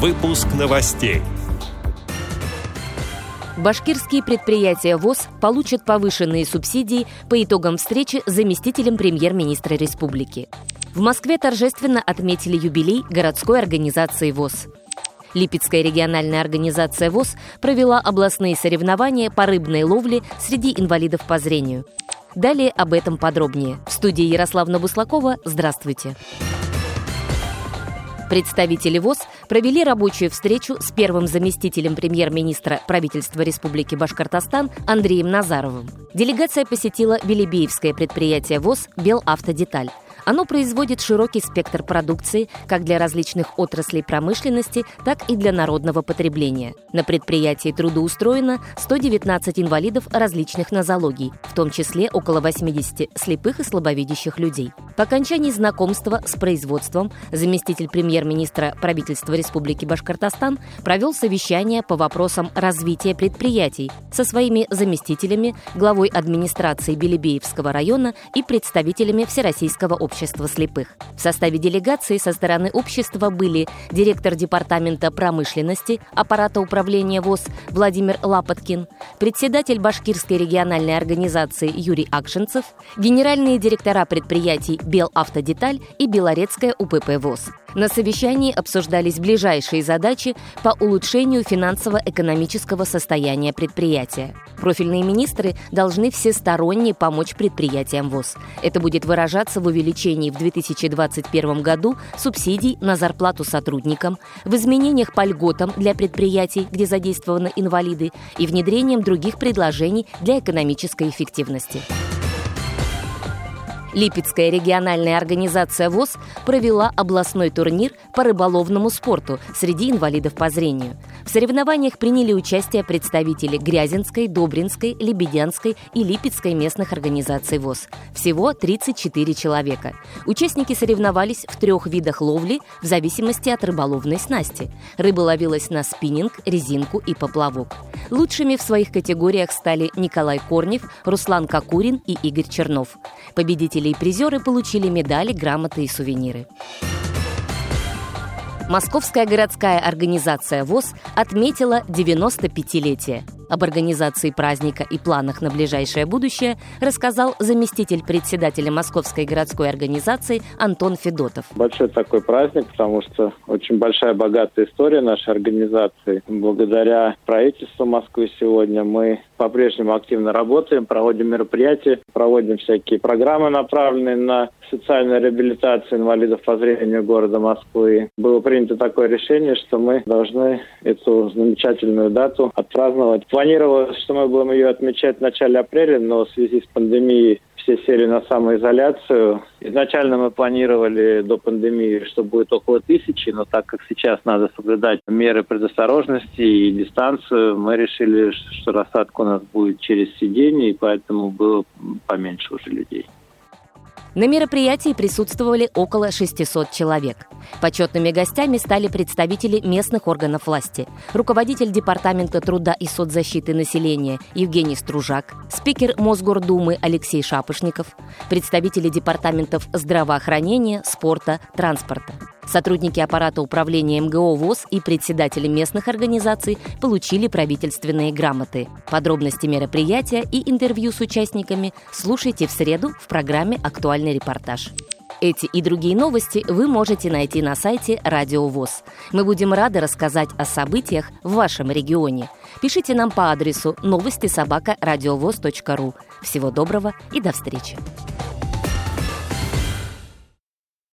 Выпуск новостей. Башкирские предприятия ВОЗ получат повышенные субсидии по итогам встречи с заместителем премьер-министра республики. В Москве торжественно отметили юбилей городской организации ВОЗ. Липецкая региональная организация ВОЗ провела областные соревнования по рыбной ловле среди инвалидов по зрению. Далее об этом подробнее. В студии Ярославна Буслакова. Здравствуйте. Здравствуйте. Представители ВОЗ провели рабочую встречу с первым заместителем премьер-министра правительства Республики Башкортостан Андреем Назаровым. Делегация посетила Белебеевское предприятие ВОЗ «Белавтодеталь». Оно производит широкий спектр продукции как для различных отраслей промышленности, так и для народного потребления. На предприятии трудоустроено 119 инвалидов различных нозологий, в том числе около 80 слепых и слабовидящих людей. По окончании знакомства с производством заместитель премьер-министра правительства Республики Башкортостан провел совещание по вопросам развития предприятий со своими заместителями, главой администрации Белебеевского района и представителями Всероссийского общества общества слепых. В составе делегации со стороны общества были директор Департамента промышленности аппарата управления ВОЗ Владимир Лапоткин, председатель Башкирской региональной организации Юрий Акшинцев, генеральные директора предприятий «Белавтодеталь» и «Белорецкая УПП ВОЗ». На совещании обсуждались ближайшие задачи по улучшению финансово-экономического состояния предприятия. Профильные министры должны всесторонне помочь предприятиям ВОЗ. Это будет выражаться в увеличении в 2021 году субсидий на зарплату сотрудникам, в изменениях по льготам для предприятий, где задействованы инвалиды, и внедрением других предложений для экономической эффективности. Липецкая региональная организация ВОЗ провела областной турнир по рыболовному спорту среди инвалидов по зрению. В соревнованиях приняли участие представители Грязинской, Добринской, Лебедянской и Липецкой местных организаций ВОЗ. Всего 34 человека. Участники соревновались в трех видах ловли в зависимости от рыболовной снасти. Рыба ловилась на спиннинг, резинку и поплавок. Лучшими в своих категориях стали Николай Корнев, Руслан Кокурин и Игорь Чернов. Победители и призеры получили медали, грамоты и сувениры. Московская городская организация ВОЗ отметила 95-летие. Об организации праздника и планах на ближайшее будущее рассказал заместитель председателя Московской городской организации Антон Федотов. Большой такой праздник, потому что очень большая богатая история нашей организации. Благодаря правительству Москвы сегодня мы по-прежнему активно работаем, проводим мероприятия, проводим всякие программы, направленные на социальную реабилитацию инвалидов по зрению города Москвы. Было принято такое решение, что мы должны эту замечательную дату отпраздновать Планировалось, что мы будем ее отмечать в начале апреля, но в связи с пандемией все сели на самоизоляцию. Изначально мы планировали до пандемии, что будет около тысячи, но так как сейчас надо соблюдать меры предосторожности и дистанцию, мы решили, что рассадка у нас будет через сиденье, и поэтому было поменьше уже людей. На мероприятии присутствовали около 600 человек. Почетными гостями стали представители местных органов власти, руководитель Департамента труда и соцзащиты населения Евгений Стружак, спикер Мосгордумы Алексей Шапошников, представители департаментов здравоохранения, спорта, транспорта. Сотрудники аппарата управления МГО ВОЗ и председатели местных организаций получили правительственные грамоты. Подробности мероприятия и интервью с участниками слушайте в среду в программе «Актуальный репортаж». Эти и другие новости вы можете найти на сайте Радио ВОЗ. Мы будем рады рассказать о событиях в вашем регионе. Пишите нам по адресу новости собака ру. Всего доброго и до встречи!